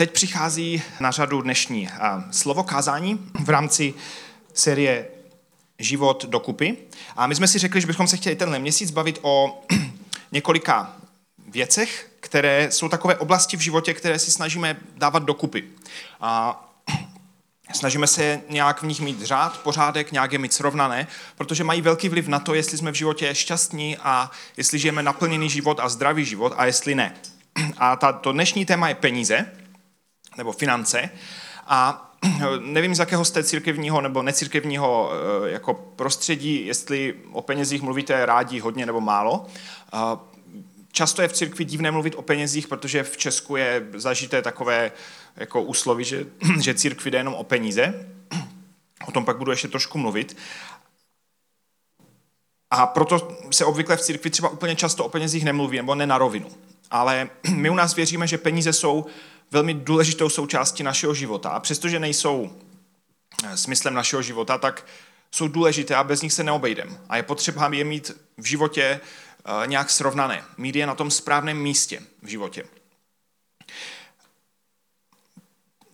teď přichází na řadu dnešní slovo kázání v rámci série Život dokupy. A my jsme si řekli, že bychom se chtěli tenhle měsíc bavit o několika věcech, které jsou takové oblasti v životě, které si snažíme dávat dokupy. A snažíme se nějak v nich mít řád, pořádek, nějak je mít srovnané, protože mají velký vliv na to, jestli jsme v životě šťastní a jestli žijeme naplněný život a zdravý život a jestli ne. A ta, to dnešní téma je peníze, nebo finance. A nevím, z jakého jste církevního nebo necírkevního eh, jako prostředí, jestli o penězích mluvíte rádi hodně nebo málo. Často je v církvi divné mluvit o penězích, protože v Česku je zažité takové jako úsloví, že, že církvi jde jenom o peníze. O tom pak budu ještě trošku mluvit. A proto se obvykle v církvi třeba úplně často o penězích nemluví, nebo ne na rovinu. Ale my u nás věříme, že peníze jsou velmi důležitou součástí našeho života. A přestože nejsou eh, smyslem našeho života, tak jsou důležité a bez nich se neobejdeme. A je potřeba je mít v životě eh, nějak srovnané, mít je na tom správném místě v životě.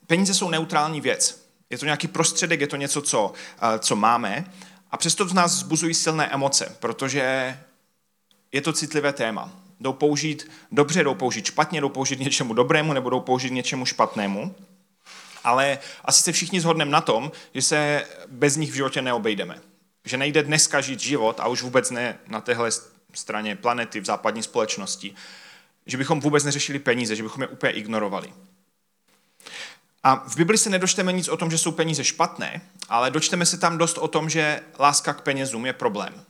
Peníze jsou neutrální věc. Je to nějaký prostředek, je to něco, co, eh, co máme a přesto v nás zbuzují silné emoce, protože je to citlivé téma jdou použít dobře, jdou použít špatně, jdou použít něčemu dobrému nebo jdou použít něčemu špatnému. Ale asi se všichni shodneme na tom, že se bez nich v životě neobejdeme. Že nejde dneska žít život, a už vůbec ne na téhle straně planety, v západní společnosti, že bychom vůbec neřešili peníze, že bychom je úplně ignorovali. A v Bibli se nedočteme nic o tom, že jsou peníze špatné, ale dočteme se tam dost o tom, že láska k penězům je problém.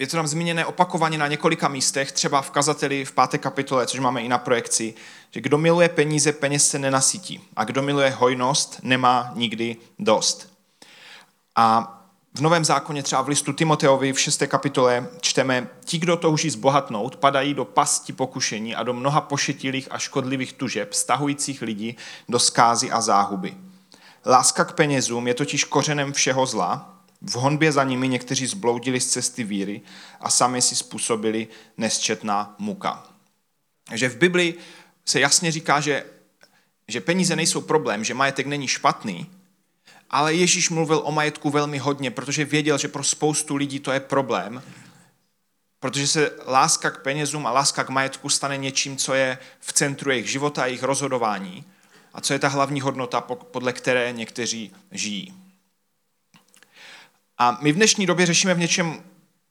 Je to tam zmíněné opakovaně na několika místech, třeba v kazateli v páté kapitole, což máme i na projekci, že kdo miluje peníze, peněz se nenasytí a kdo miluje hojnost, nemá nikdy dost. A v Novém zákoně, třeba v listu Timoteovi v 6. kapitole, čteme, ti, kdo touží zbohatnout, padají do pasti pokušení a do mnoha pošetilých a škodlivých tužeb, stahujících lidí do skázy a záhuby. Láska k penězům je totiž kořenem všeho zla v honbě za nimi někteří zbloudili z cesty víry a sami si způsobili nesčetná muka. Že v Bibli se jasně říká, že, že peníze nejsou problém, že majetek není špatný, ale Ježíš mluvil o majetku velmi hodně, protože věděl, že pro spoustu lidí to je problém, protože se láska k penězům a láska k majetku stane něčím, co je v centru jejich života a jejich rozhodování a co je ta hlavní hodnota, podle které někteří žijí. A my v dnešní době řešíme v něčem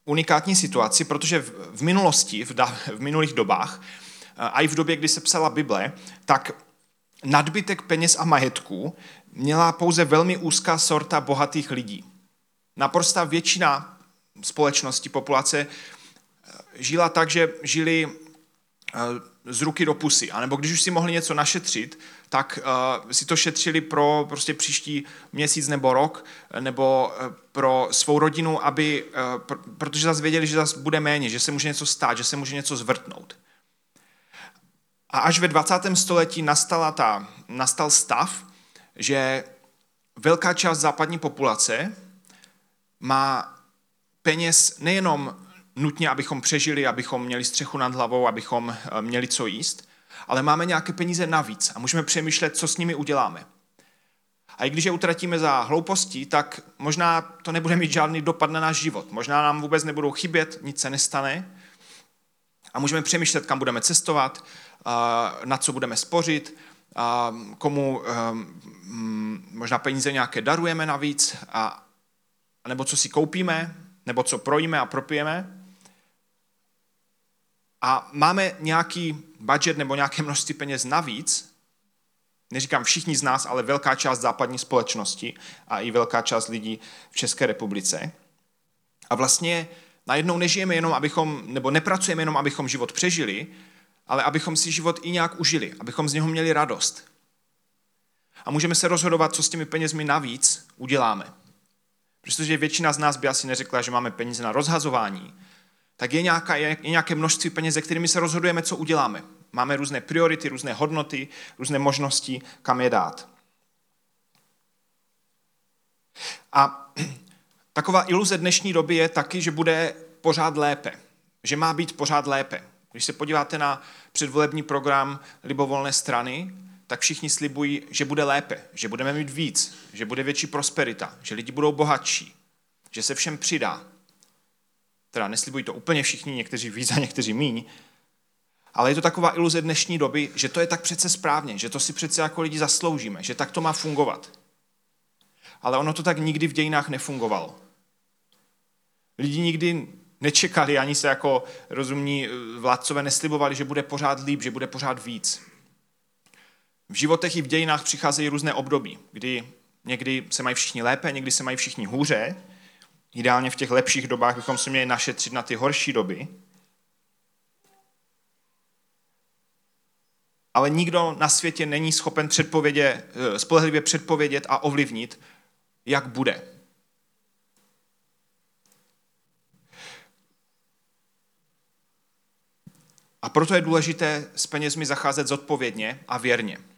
unikátní situaci, protože v minulosti, v, da, v minulých dobách, a i v době, kdy se psala Bible, tak nadbytek peněz a majetků měla pouze velmi úzká sorta bohatých lidí. Naprostá většina společnosti, populace e, žila tak, že žili e, z ruky do pusy. A nebo když už si mohli něco našetřit, tak uh, si to šetřili pro prostě příští měsíc nebo rok, nebo uh, pro svou rodinu, aby, uh, pr- protože zase věděli, že zase bude méně, že se může něco stát, že se může něco zvrtnout. A až ve 20. století nastala ta, nastal stav, že velká část západní populace má peněz nejenom nutně, abychom přežili, abychom měli střechu nad hlavou, abychom měli co jíst, ale máme nějaké peníze navíc a můžeme přemýšlet, co s nimi uděláme. A i když je utratíme za hloupostí, tak možná to nebude mít žádný dopad na náš život. Možná nám vůbec nebudou chybět, nic se nestane. A můžeme přemýšlet, kam budeme cestovat, na co budeme spořit, komu mm, možná peníze nějaké darujeme navíc, a, nebo co si koupíme, nebo co projíme a propijeme a máme nějaký budget nebo nějaké množství peněz navíc, neříkám všichni z nás, ale velká část západní společnosti a i velká část lidí v České republice. A vlastně najednou nežijeme jenom, abychom, nebo nepracujeme jenom, abychom život přežili, ale abychom si život i nějak užili, abychom z něho měli radost. A můžeme se rozhodovat, co s těmi penězmi navíc uděláme. Protože většina z nás by asi neřekla, že máme peníze na rozhazování, tak je, nějaká, je, nějaké množství peněz, se kterými se rozhodujeme, co uděláme. Máme různé priority, různé hodnoty, různé možnosti, kam je dát. A taková iluze dnešní doby je taky, že bude pořád lépe. Že má být pořád lépe. Když se podíváte na předvolební program libovolné strany, tak všichni slibují, že bude lépe, že budeme mít víc, že bude větší prosperita, že lidi budou bohatší, že se všem přidá. Teda neslibují to úplně všichni, někteří víc a někteří míň, ale je to taková iluze dnešní doby, že to je tak přece správně, že to si přece jako lidi zasloužíme, že tak to má fungovat. Ale ono to tak nikdy v dějinách nefungovalo. Lidi nikdy nečekali, ani se jako rozumní eh, vládcové neslibovali, že bude pořád líp, že bude pořád víc. V životech i v dějinách přicházejí různé období, kdy někdy se mají všichni lépe, někdy se mají všichni hůře. Ideálně v těch lepších dobách bychom se měli našetřit na ty horší doby. Ale nikdo na světě není schopen předpovědě, eh, spolehlivě předpovědět a ovlivnit, jak bude. A proto je důležité s penězmi zacházet zodpovědně a věrně.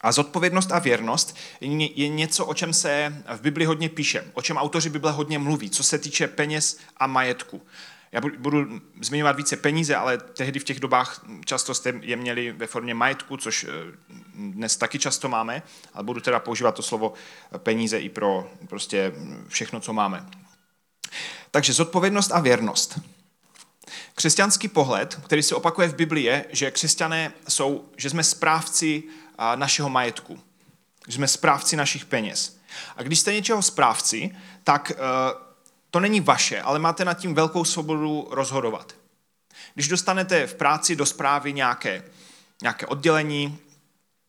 A zodpovědnost a věrnost je něco, o čem se v Bibli hodně píše, o čem autoři Bible hodně mluví, co se týče peněz a majetku. Já budu zmiňovat více peníze, ale tehdy v těch dobách často jste je měli ve formě majetku, což eh, dnes taky často máme, ale budu teda používat to slovo peníze i pro prostě všechno, co máme. Takže zodpovědnost a věrnost. Křesťanský pohled, který se opakuje v Biblii, je, že křesťané jsou, že jsme správci našeho majetku. Jsme správci našich peněz. A když jste něčeho správci, tak e, to není vaše, ale máte nad tím velkou svobodu rozhodovat. Když dostanete v práci do zprávy nějaké, nějaké oddělení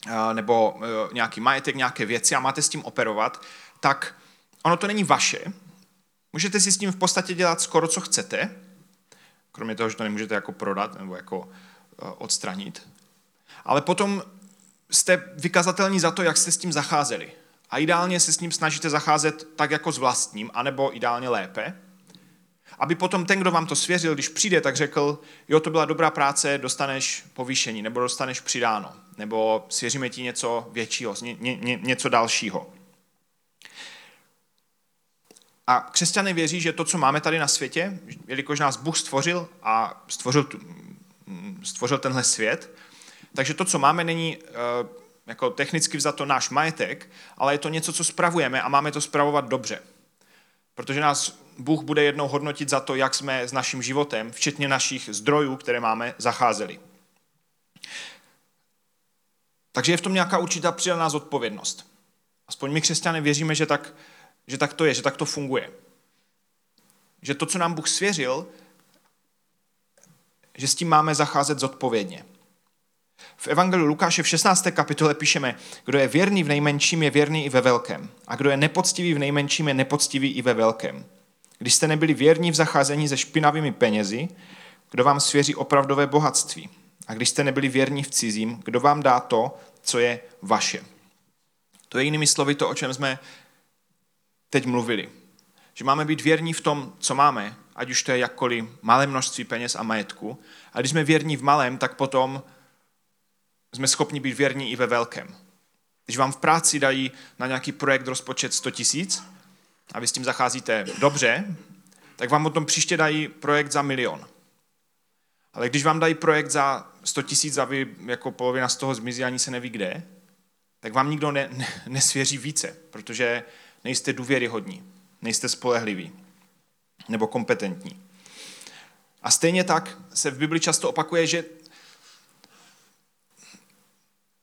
e, nebo e, nějaký majetek, nějaké věci a máte s tím operovat, tak ono to není vaše. Můžete si s tím v podstatě dělat skoro, co chcete, kromě toho, že to nemůžete jako prodat nebo jako odstranit. Ale potom jste vykazatelní za to, jak jste s tím zacházeli. A ideálně se s ním snažíte zacházet tak jako s vlastním, anebo ideálně lépe, aby potom ten, kdo vám to svěřil, když přijde, tak řekl, jo, to byla dobrá práce, dostaneš povýšení, nebo dostaneš přidáno, nebo svěříme ti něco většího, ně, ně, něco dalšího. A křesťané věří, že to, co máme tady na světě, jelikož nás Bůh stvořil a stvořil, tu, stvořil tenhle svět, takže to, co máme, není eh, jako technicky vzato náš majetek, ale je to něco, co spravujeme a máme to spravovat dobře. Protože nás Bůh bude jednou hodnotit za to, jak jsme s naším životem, včetně našich zdrojů, které máme, zacházeli. Takže je v tom nějaká určitá přidaná zodpovědnost. Aspoň my křesťané věříme, že tak, že tak to je, že tak to funguje. Že to, co nám Bůh svěřil, že s tím máme zacházet zodpovědně. V Evangeliu Lukáše v 16. kapitole píšeme, kdo je věrný v nejmenším, je věrný i ve velkém. A kdo je nepoctivý v nejmenším, je nepoctivý i ve velkém. Když jste nebyli věrní v zacházení se špinavými penězi, kdo vám svěří opravdové bohatství. A když jste nebyli věrní v cizím, kdo vám dá to, co je vaše. To je jinými slovy to, o čem jsme teď mluvili. Že máme být věrní v tom, co máme, ať už to je jakkoliv malé množství peněz a majetku. A když jsme věrní v malém, tak potom jsme schopni být věrní i ve velkém. Když vám v práci dají na nějaký projekt rozpočet 100 tisíc a vy s tím zacházíte dobře, tak vám potom příště dají projekt za milion. Ale když vám dají projekt za 100 tisíc a vy jako polovina z toho zmizí ani se neví kde, tak vám nikdo ne, ne, nesvěří více, protože nejste důvěryhodní, nejste spolehliví nebo kompetentní. A stejně tak se v Bibli často opakuje, že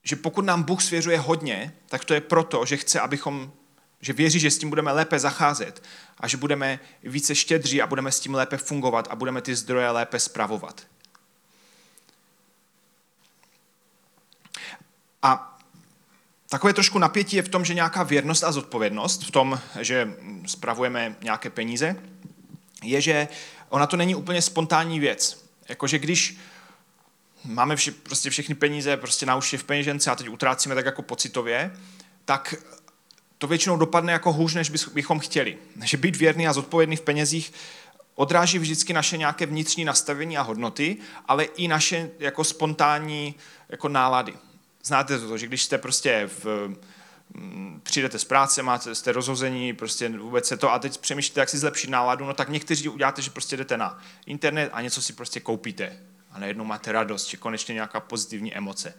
že pokud nám Bůh svěřuje hodně, tak to je proto, že chce, abychom, že věří, že s tím budeme lépe zacházet a že budeme více štědří a budeme s tím lépe fungovat a budeme ty zdroje lépe spravovat. A takové trošku napětí je v tom, že nějaká věrnost a zodpovědnost v tom, že spravujeme nějaké peníze, je, že ona to není úplně spontánní věc. Jakože když máme vši, prostě všechny peníze prostě na uši v peněžence a teď utrácíme tak jako pocitově, tak to většinou dopadne jako hůř, než bychom chtěli. Že být věrný a zodpovědný v penězích odráží vždycky naše nějaké vnitřní nastavení a hodnoty, ale i naše jako spontánní jako nálady. Znáte to, že když jste prostě v, mm, přijdete z práce, máte, jste rozhození, prostě vůbec se to a teď přemýšlíte, jak si zlepšit náladu, no tak někteří uděláte, že prostě jdete na internet a něco si prostě koupíte a najednou máte radost, že konečně nějaká pozitivní emoce.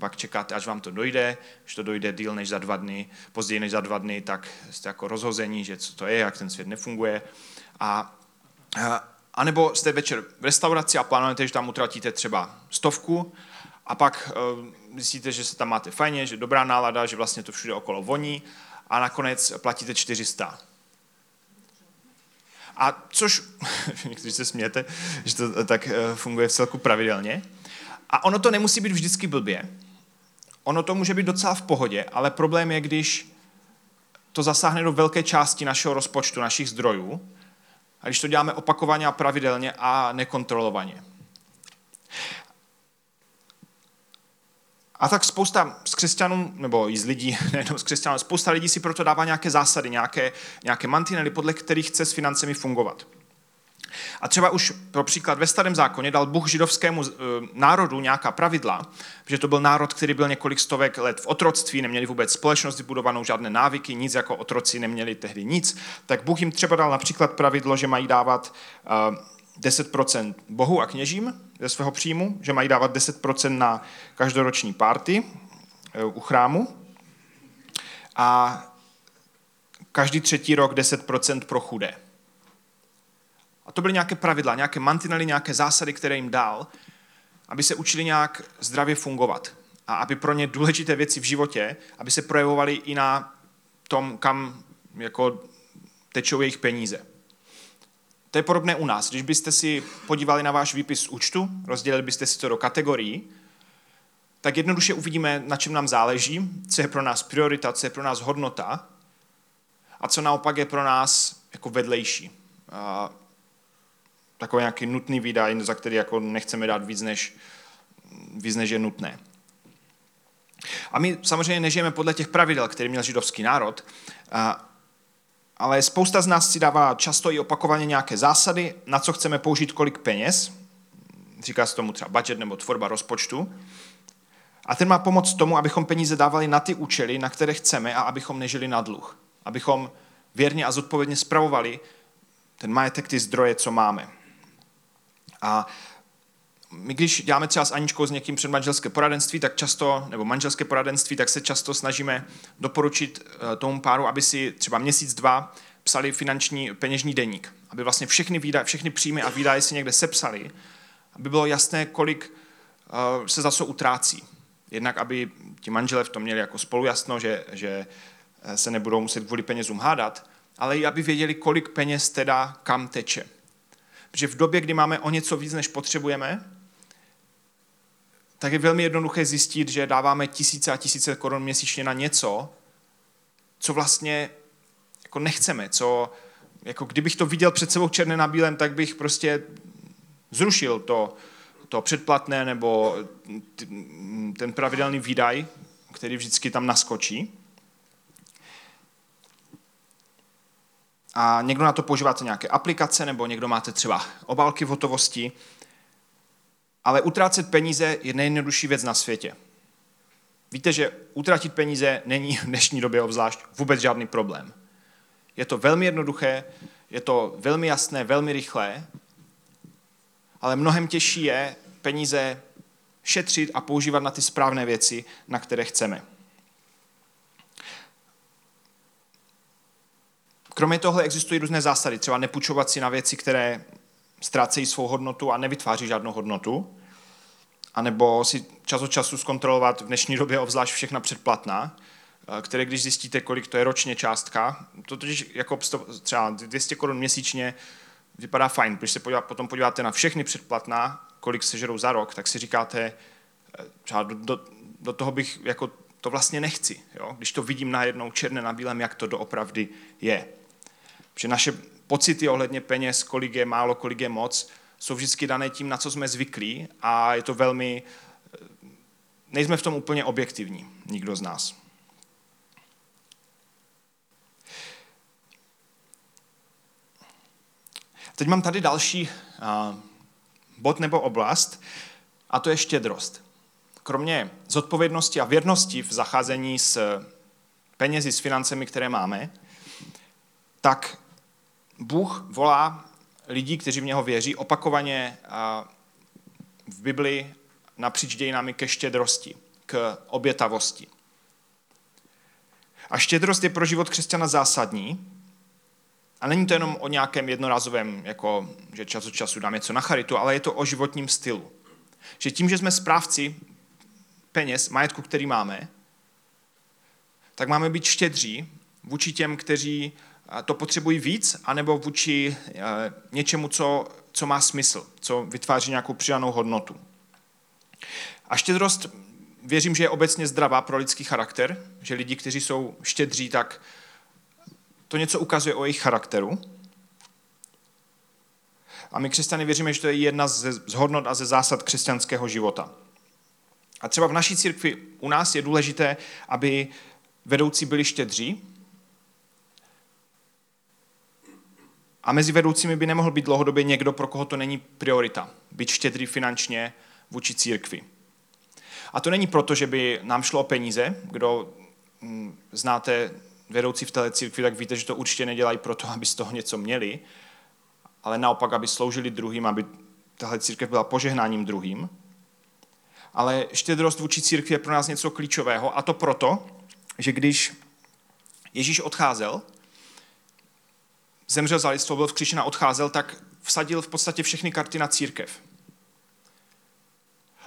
Pak čekáte, až vám to dojde, že to dojde díl než za dva dny, později než za dva dny, tak jste jako rozhození, že co to je, jak ten svět nefunguje. A, a nebo jste večer v restauraci a plánujete, že tam utratíte třeba stovku a pak uh, zjistíte, že se tam máte fajně, že dobrá nálada, že vlastně to všude okolo voní a nakonec platíte 400. A což, někteří se smějete, že to tak eh, funguje v celku pravidelně. A ono to nemusí být vždycky blbě. Ono to může být docela v pohodě, ale problém je, když to zasáhne do velké části našeho rozpočtu, našich zdrojů, a když to děláme opakovaně a pravidelně a nekontrolovaně. A tak spousta z křesťanů, nebo i z lidí, nejenom z křesťanů, spousta lidí si proto dává nějaké zásady, nějaké, nějaké mantinely, podle kterých chce s financemi fungovat. A třeba už pro příklad ve starém zákoně dal Bůh židovskému eh, národu nějaká pravidla, že to byl národ, který byl několik stovek let v otroctví, neměli vůbec společnost vybudovanou, žádné návyky, nic jako otroci neměli tehdy nic, tak Bůh jim třeba dal například pravidlo, že mají dávat 10% eh, Bohu a kněžím ze svého příjmu, že mají dávat 10% na každoroční párty eh, u chrámu a každý třetí rok 10% pro chudé. A to byly nějaké pravidla, nějaké mantinely, nějaké zásady, které jim dal, aby se učili nějak zdravě fungovat. A aby pro ně důležité věci v životě, aby se projevovaly i na tom, kam jako tečou jejich peníze. To je podobné u nás. Když byste si podívali na váš výpis z účtu, rozdělili byste si to do kategorií, tak jednoduše uvidíme, na čem nám záleží, co je pro nás priorita, co je pro nás hodnota a co naopak je pro nás jako vedlejší takový nějaký nutný výdaj, za který jako nechceme dát víc než, víc, než je nutné. A my samozřejmě nežijeme podle těch pravidel, které měl židovský národ, ale spousta z nás si dává často i opakovaně nějaké zásady, na co chceme použít kolik peněz, říká se tomu třeba budget nebo tvorba rozpočtu, a ten má pomoct tomu, abychom peníze dávali na ty účely, na které chceme a abychom nežili na dluh. Abychom věrně a zodpovědně spravovali ten majetek, ty zdroje, co máme. A my když děláme třeba s Aničkou s někým předmanželské poradenství, tak často, nebo manželské poradenství, tak se často snažíme doporučit eh, tomu páru, aby si třeba měsíc, dva psali finanční peněžní deník. Aby vlastně všechny, výdaje, všechny příjmy a výdaje si někde sepsali, aby bylo jasné, kolik eh, se za co utrácí. Jednak, aby ti manželé v tom měli jako spolujasno, že, že eh, se nebudou muset kvůli penězům hádat, ale i aby věděli, kolik peněz teda kam teče. Protože v době, kdy máme o něco víc, než potřebujeme, tak je velmi jednoduché zjistit, že dáváme tisíce a tisíce korun měsíčně na něco, co vlastně jako nechceme, co, jako kdybych to viděl před sebou černé na bílém, tak bych prostě zrušil to, to předplatné nebo ten pravidelný výdaj, který vždycky tam naskočí. a někdo na to používáte nějaké aplikace, nebo někdo máte třeba obálky v hotovosti, ale utrácet peníze je nejjednodušší věc na světě. Víte, že utratit peníze není v dnešní době obzvlášť vůbec žádný problém. Je to velmi jednoduché, je to velmi jasné, velmi rychlé, ale mnohem těžší je peníze šetřit a používat na ty správné věci, na které chceme. Kromě toho existují různé zásady, třeba nepůjčovat si na věci, které ztrácejí svou hodnotu a nevytváří žádnou hodnotu, anebo si čas od času zkontrolovat v dnešní době obzvlášť všechna předplatná, eh, které když zjistíte, kolik to je ročně částka, to totiž jako třeba 200 korun měsíčně vypadá fajn, když se podívá, potom podíváte na všechny předplatná, kolik se žerou za rok, tak si říkáte, eh, třeba do, do, do toho bych jako to vlastně nechci, jo? když to vidím najednou černé na bílém, jak to doopravdy je. Protože naše pocity ohledně peněz, kolik je málo, kolik je moc, jsou vždycky dané tím, na co jsme zvyklí a je to velmi, nejsme v tom úplně objektivní, nikdo z nás. Teď mám tady další bod nebo oblast, a to je štědrost. Kromě zodpovědnosti a věrnosti v zacházení s penězi, s financemi, které máme, tak Bůh volá lidí, kteří v něho věří, opakovaně v Biblii napříč dějinami ke štědrosti, k obětavosti. A štědrost je pro život křesťana zásadní. A není to jenom o nějakém jednorázovém, jako že čas od času dám něco na charitu, ale je to o životním stylu. Že tím, že jsme správci peněz, majetku, který máme, tak máme být štědří vůči těm, kteří to potřebují víc, anebo vůči něčemu, co, co má smysl, co vytváří nějakou přidanou hodnotu. A štědrost věřím, že je obecně zdravá pro lidský charakter, že lidi, kteří jsou štědří, tak to něco ukazuje o jejich charakteru. A my křesťany věříme, že to je jedna z hodnot a ze zásad křesťanského života. A třeba v naší církvi u nás je důležité, aby vedoucí byli štědří. A mezi vedoucími by nemohl být dlouhodobě někdo, pro koho to není priorita. Být štědrý finančně vůči církvi. A to není proto, že by nám šlo o peníze. Kdo mm, znáte vedoucí v té církvi, tak víte, že to určitě nedělají proto, aby z toho něco měli, ale naopak, aby sloužili druhým, aby tahle církev byla požehnáním druhým. Ale štědrost vůči církvi je pro nás něco klíčového a to proto, že když Ježíš odcházel, zemřel za lidstvo, byl vzkříšen a odcházel, tak vsadil v podstatě všechny karty na církev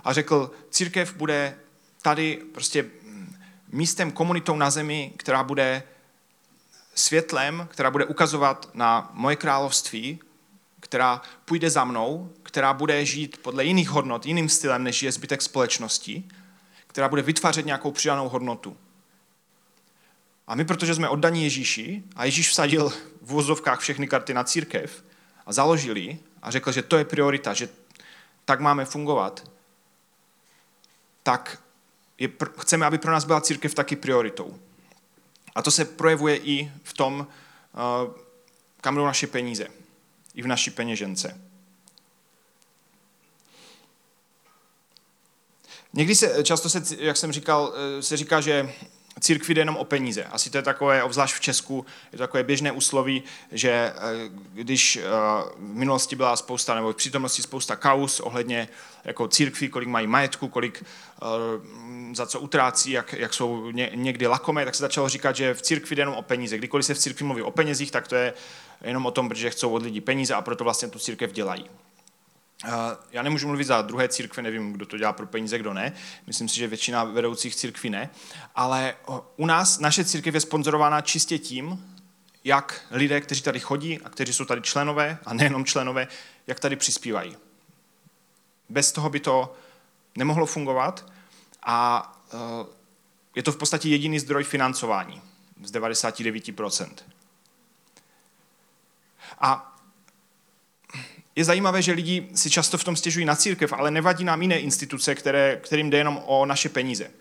a řekl, církev bude tady prostě místem, komunitou na zemi, která bude světlem, která bude ukazovat na moje království, která půjde za mnou, která bude žít podle jiných hodnot, jiným stylem, než je zbytek společnosti, která bude vytvářet nějakou přidanou hodnotu. A my, protože jsme oddaní Ježíši, a Ježíš vsadil v vozovkách všechny karty na církev a založili a řekl, že to je priorita, že tak máme fungovat, tak je, chceme, aby pro nás byla církev taky prioritou. A to se projevuje i v tom, uh, kam jdou naše peníze. I v naší peněžence. Někdy se, často se, jak jsem říkal, eh, se říká, že církvi jde jenom o peníze. Asi to je takové, obzvlášť v Česku, je to takové běžné úsloví, že eh, když eh, v minulosti byla spousta, nebo v přítomnosti spousta kaus ohledně jako církví, kolik mají majetku, kolik eh, za co utrácí, jak, jak jsou někdy lakomé, tak se začalo říkat, že v církvi jde jenom o peníze. Kdykoliv se v církvi mluví o penězích, tak to je jenom o tom, protože chcou od lidí peníze a proto vlastně tu církev dělají. Já nemůžu mluvit za druhé církve, nevím, kdo to dělá pro peníze, kdo ne. Myslím si, že většina vedoucích církví ne. Ale u nás naše církev je sponzorována čistě tím, jak lidé, kteří tady chodí a kteří jsou tady členové, a nejenom členové, jak tady přispívají. Bez toho by to nemohlo fungovat a e, je to v podstatě jediný zdroj financování z 99%. A je zajímavé, že lidi si často v tom stěžují na církev, ale nevadí nám jiné instituce, které, kterým jde jenom o naše peníze.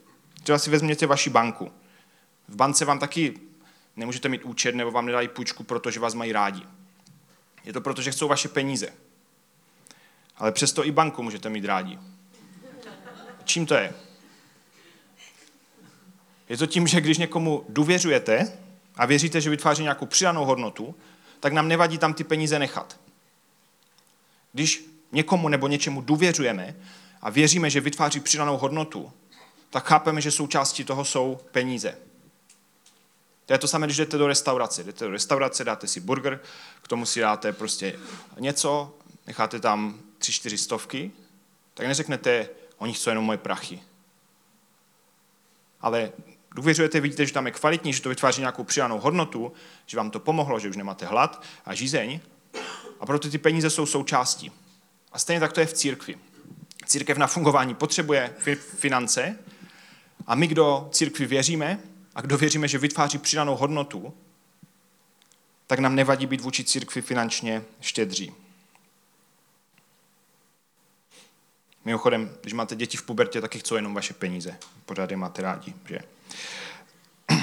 Třeba si vezměte vaši banku. V bance vám taky nemůžete mít účet nebo vám nedají půjčku, protože vás mají rádi. Je to proto, že chcou vaše peníze. Ale přesto i banku můžete mít rádi. Čím to je? Je to tím, že když někomu důvěřujete a věříte, že vytváří nějakou přidanou hodnotu, tak nám nevadí tam ty peníze nechat. Když někomu nebo něčemu důvěřujeme a věříme, že vytváří přidanou hodnotu, tak chápeme, že součástí toho jsou peníze. To je to samé, když jdete do restaurace. Jdete do restaurace, dáte si burger, k tomu si dáte prostě něco, necháte tam tři, čtyři stovky, tak neřeknete, oni chcou jenom moje prachy. Ale důvěřujete, vidíte, že tam je kvalitní, že to vytváří nějakou přidanou hodnotu, že vám to pomohlo, že už nemáte hlad a žízeň a proto ty peníze jsou součástí. A stejně tak to je v církvi. Církev na fungování potřebuje finance a my, kdo církvi věříme a kdo věříme, že vytváří přidanou hodnotu, tak nám nevadí být vůči církvi finančně štědří. Mimochodem, když máte děti v pubertě, taky chcou jenom vaše peníze. Pořád je máte rádi, že?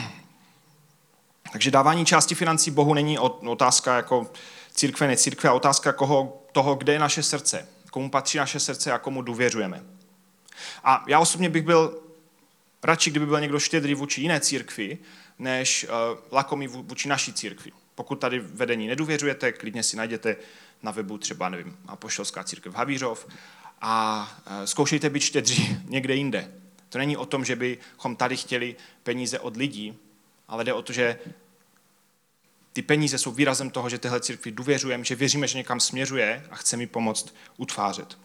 Takže dávání části financí Bohu není otázka jako církve, necírkve, a otázka koho, toho, kde je naše srdce, komu patří naše srdce a komu důvěřujeme. A já osobně bych byl radši, kdyby byl někdo štědrý vůči jiné církvi, než uh, lakomý vůči naší církvi. Pokud tady vedení nedůvěřujete, klidně si najděte na webu třeba, nevím, Apoštolská církev Havířov a zkoušejte být štědří někde jinde. To není o tom, že bychom tady chtěli peníze od lidí, ale jde o to, že ty peníze jsou výrazem toho, že tyhle církvi důvěřujeme, že věříme, že někam směřuje a chce mi pomoct utvářet.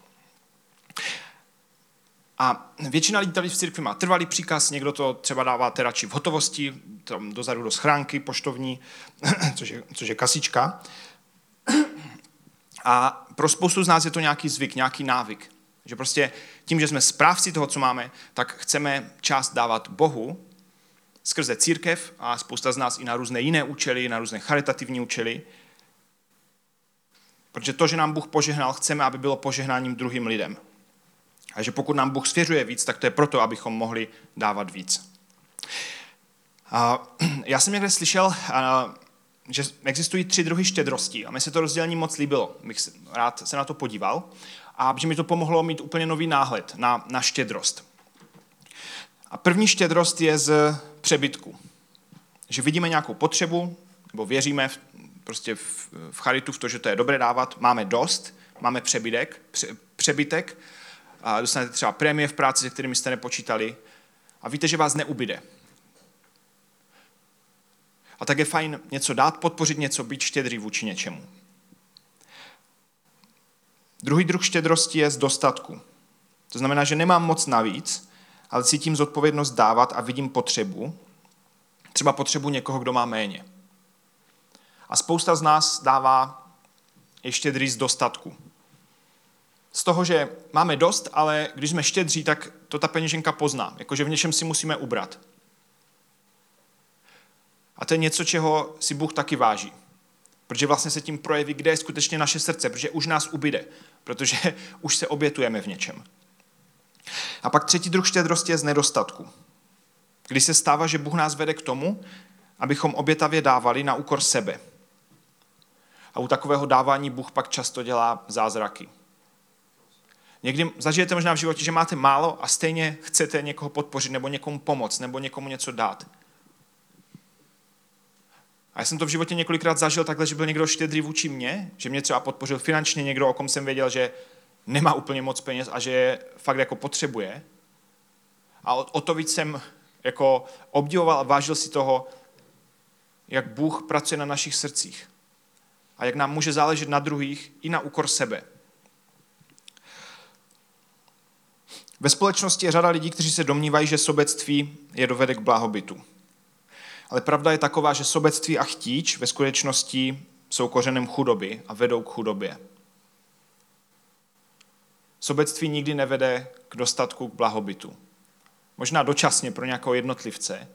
A většina lidí tady v církvi má trvalý příkaz, někdo to třeba dává radši v hotovosti, tam dozadu do schránky poštovní, což je, což je kasička. A pro spoustu z nás je to nějaký zvyk, nějaký návyk. Že prostě tím, že jsme správci toho, co máme, tak chceme část dávat Bohu skrze církev a spousta z nás i na různé jiné účely, na různé charitativní účely. Protože to, že nám Bůh požehnal, chceme, aby bylo požehnáním druhým lidem. A že pokud nám Bůh svěřuje víc, tak to je proto, abychom mohli dávat víc. A já jsem někde slyšel, že existují tři druhy štědrosti a mi se to rozdělení moc líbilo. Bych rád se na to podíval a že mi to pomohlo mít úplně nový náhled na, na štědrost. A první štědrost je z přebytku. Že vidíme nějakou potřebu, nebo věříme v, prostě v, v charitu, v to, že to je dobré dávat, máme dost, máme přebytek, pře, přebytek, a dostanete třeba prémie v práci, se kterými jste nepočítali a víte, že vás neubyde. A tak je fajn něco dát, podpořit něco, být štědrý vůči něčemu. Druhý druh štědrosti je z dostatku. To znamená, že nemám moc navíc, ale cítím zodpovědnost dávat a vidím potřebu, třeba potřebu někoho, kdo má méně. A spousta z nás dává je štědrý z dostatku. Z toho, že máme dost, ale když jsme štědří, tak to ta peněženka pozná. Jakože v něčem si musíme ubrat. A to je něco, čeho si Bůh taky váží. Protože vlastně se tím projeví, kde je skutečně naše srdce, protože už nás ubyde, protože už se obětujeme v něčem. A pak třetí druh štědrosti je z nedostatku. Kdy se stává, že Bůh nás vede k tomu, abychom obětavě dávali na úkor sebe. A u takového dávání Bůh pak často dělá zázraky. Někdy zažijete možná v životě, že máte málo a stejně chcete někoho podpořit nebo někomu pomoct nebo někomu něco dát. A já jsem to v životě několikrát zažil takhle, že byl někdo štědrý vůči mně, že mě třeba podpořil finančně někdo, o kom jsem věděl, že nemá úplně moc peněz a že je fakt jako potřebuje. A o, o to víc jsem jako obdivoval a vážil si toho, jak Bůh pracuje na našich srdcích. A jak nám může záležet na druhých i na úkor sebe. Ve společnosti je řada lidí, kteří se domnívají, že sobectví je dovede k blahobytu. Ale pravda je taková, že sobectví a chtíč ve skutečnosti jsou kořenem chudoby a vedou k chudobě. Sobectví nikdy nevede k dostatku, k blahobytu. Možná dočasně pro nějakého jednotlivce,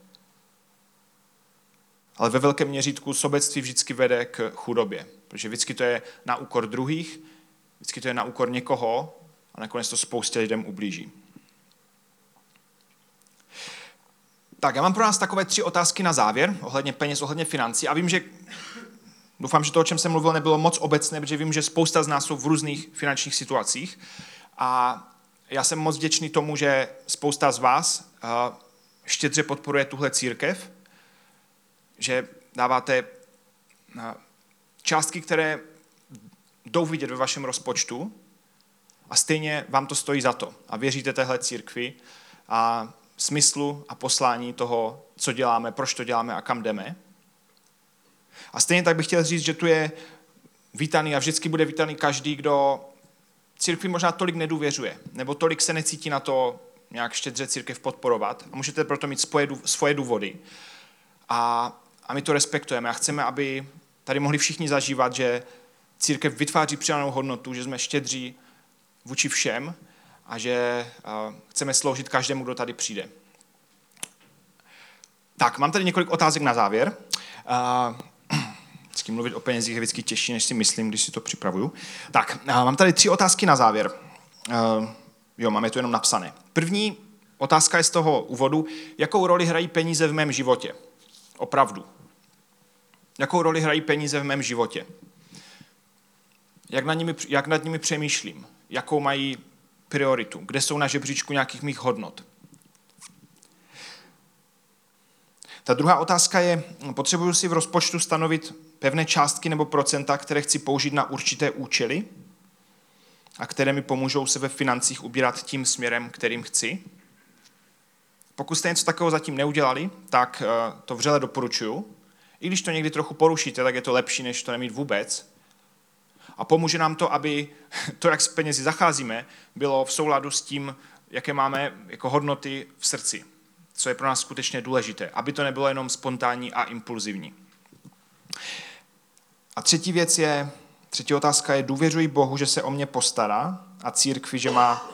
ale ve velkém měřítku sobectví vždycky vede k chudobě, protože vždycky to je na úkor druhých, vždycky to je na úkor někoho a nakonec to spoustě lidem ublíží. Tak, já mám pro nás takové tři otázky na závěr, ohledně peněz, ohledně financí. A vím, že doufám, že to, o čem jsem mluvil, nebylo moc obecné, protože vím, že spousta z nás jsou v různých finančních situacích. A já jsem moc vděčný tomu, že spousta z vás uh, štědře podporuje tuhle církev, že dáváte uh, částky, které jdou vidět ve vašem rozpočtu a stejně vám to stojí za to. A věříte téhle církvi a smyslu a poslání toho, co děláme, proč to děláme a kam jdeme. A stejně tak bych chtěl říct, že tu je vítaný a vždycky bude vítaný každý, kdo církvi možná tolik nedůvěřuje, nebo tolik se necítí na to nějak štědře církev podporovat. A můžete proto mít svoje, svoje důvody. A, a my to respektujeme a chceme, aby tady mohli všichni zažívat, že církev vytváří přidanou hodnotu, že jsme štědří vůči všem a že chceme sloužit každému, kdo tady přijde. Tak, mám tady několik otázek na závěr. Vždycky mluvit o penězích je vždycky těžší, než si myslím, když si to připravuju. Tak, mám tady tři otázky na závěr. Jo, máme to jenom napsané. První otázka je z toho úvodu. Jakou roli hrají peníze v mém životě? Opravdu. Jakou roli hrají peníze v mém životě? Jak nad nimi, jak nad nimi přemýšlím? Jakou mají prioritu, kde jsou na žebříčku nějakých mých hodnot. Ta druhá otázka je, potřebuju si v rozpočtu stanovit pevné částky nebo procenta, které chci použít na určité účely? a které mi pomůžou se ve financích ubírat tím směrem, kterým chci. Pokud jste něco takového zatím neudělali, tak eh, to vřele doporučuju. I když to někdy trochu porušíte, tak je to lepší, než to nemít vůbec. A pomůže nám to, aby to, jak s penězi zacházíme, bylo v souladu s tím, jaké máme jako hodnoty v srdci, co je pro nás skutečně důležité, aby to nebylo jenom spontánní a impulzivní. A třetí věc je, třetí otázka je, důvěřuji Bohu, že se o mě postará a církvi, že má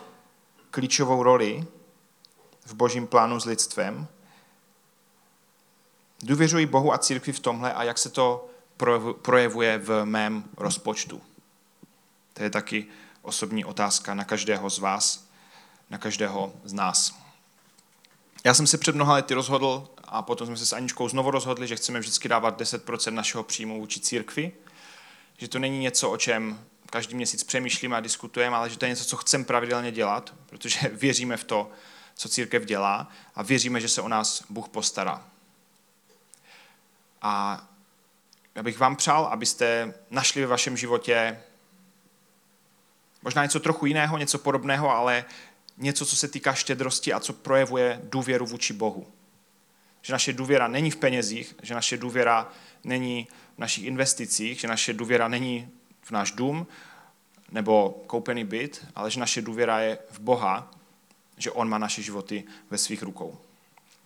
klíčovou roli v božím plánu s lidstvem. Důvěřuji Bohu a církvi v tomhle a jak se to projevuje v mém rozpočtu. To je taky osobní otázka na každého z vás, na každého z nás. Já jsem se před mnoha lety rozhodl a potom jsme se s Aničkou znovu rozhodli, že chceme vždycky dávat 10% našeho příjmu vůči církvi, že to není něco, o čem každý měsíc přemýšlíme a diskutujeme, ale že to je něco, co chceme pravidelně dělat, protože věříme v to, co církev dělá a věříme, že se o nás Bůh postará. A já bych vám přál, abyste našli ve vašem životě možná něco trochu jiného, něco podobného, ale něco, co se týká štědrosti a co projevuje důvěru vůči Bohu. Že naše důvěra není v penězích, že naše důvěra není v našich investicích, že naše důvěra není v náš dům nebo koupený byt, ale že naše důvěra je v Boha, že On má naše životy ve svých rukou.